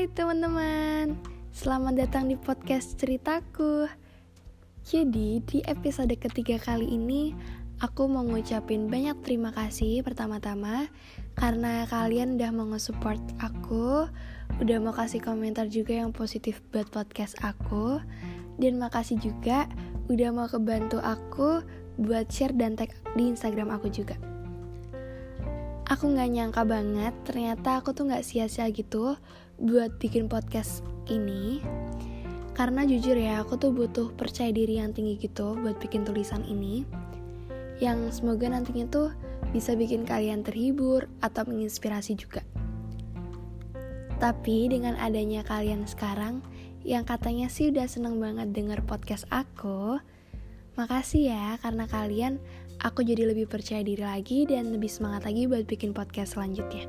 Hai teman-teman, selamat datang di podcast ceritaku. Jadi di episode ketiga kali ini aku mau ngucapin banyak terima kasih pertama-tama karena kalian udah mau nge-support aku, udah mau kasih komentar juga yang positif buat podcast aku, dan makasih juga udah mau kebantu aku buat share dan tag di Instagram aku juga. Aku nggak nyangka banget, ternyata aku tuh nggak sia-sia gitu buat bikin podcast ini. Karena jujur ya, aku tuh butuh percaya diri yang tinggi gitu buat bikin tulisan ini. Yang semoga nantinya tuh bisa bikin kalian terhibur atau menginspirasi juga. Tapi dengan adanya kalian sekarang yang katanya sih udah seneng banget denger podcast aku, makasih ya karena kalian aku jadi lebih percaya diri lagi dan lebih semangat lagi buat bikin podcast selanjutnya.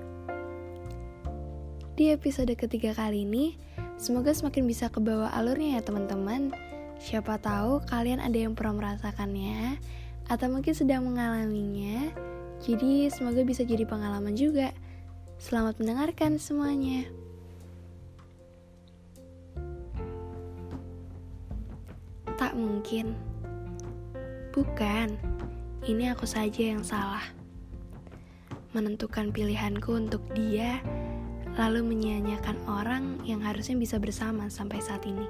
Di episode ketiga kali ini, semoga semakin bisa ke bawah alurnya ya teman-teman. Siapa tahu kalian ada yang pernah merasakannya, atau mungkin sedang mengalaminya. Jadi semoga bisa jadi pengalaman juga. Selamat mendengarkan semuanya. Tak mungkin. Bukan ini aku saja yang salah. Menentukan pilihanku untuk dia, lalu menyia-nyiakan orang yang harusnya bisa bersama sampai saat ini.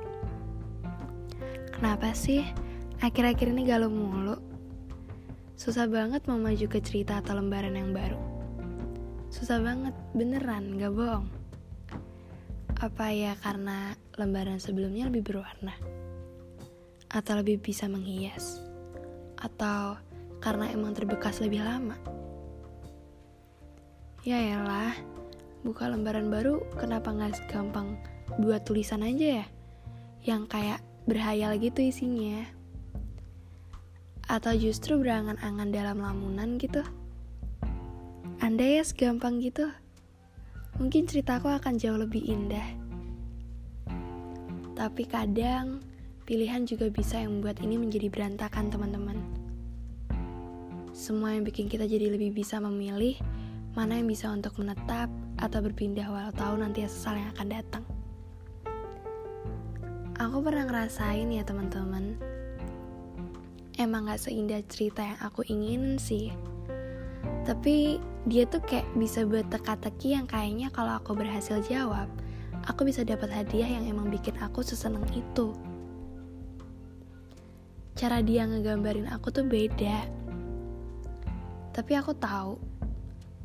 Kenapa sih akhir-akhir ini galau mulu? Susah banget mau maju ke cerita atau lembaran yang baru. Susah banget, beneran, gak bohong. Apa ya karena lembaran sebelumnya lebih berwarna? Atau lebih bisa menghias? Atau karena emang terbekas lebih lama. Ya elah, buka lembaran baru kenapa nggak gampang buat tulisan aja ya? Yang kayak berhayal gitu isinya. Atau justru berangan-angan dalam lamunan gitu. Anda ya segampang gitu. Mungkin ceritaku akan jauh lebih indah. Tapi kadang pilihan juga bisa yang membuat ini menjadi berantakan teman-teman. Semua yang bikin kita jadi lebih bisa memilih mana yang bisa untuk menetap atau berpindah walau tahu nanti sesal yang akan datang. Aku pernah ngerasain ya teman-teman. Emang gak seindah cerita yang aku ingin sih. Tapi dia tuh kayak bisa buat teka-teki yang kayaknya kalau aku berhasil jawab, aku bisa dapat hadiah yang emang bikin aku seseneng itu. Cara dia ngegambarin aku tuh beda tapi aku tahu,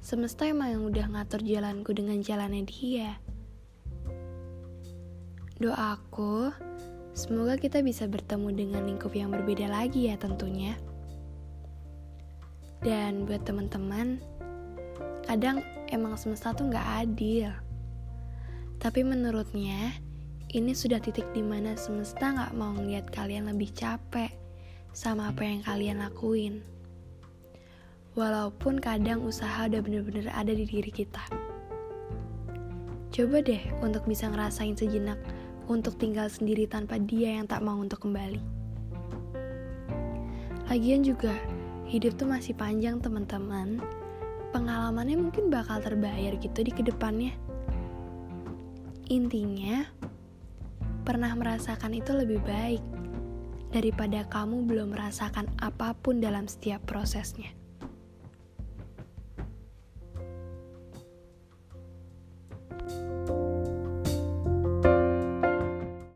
semesta emang yang udah ngatur jalanku dengan jalannya dia. Doaku, semoga kita bisa bertemu dengan lingkup yang berbeda lagi ya tentunya. Dan buat teman-teman, kadang emang semesta tuh gak adil. Tapi menurutnya, ini sudah titik di mana semesta gak mau ngeliat kalian lebih capek sama apa yang kalian lakuin walaupun kadang usaha udah bener-bener ada di diri kita. Coba deh untuk bisa ngerasain sejenak untuk tinggal sendiri tanpa dia yang tak mau untuk kembali. Lagian juga, hidup tuh masih panjang teman-teman. Pengalamannya mungkin bakal terbayar gitu di ke depannya. Intinya, pernah merasakan itu lebih baik daripada kamu belum merasakan apa pun dalam setiap prosesnya.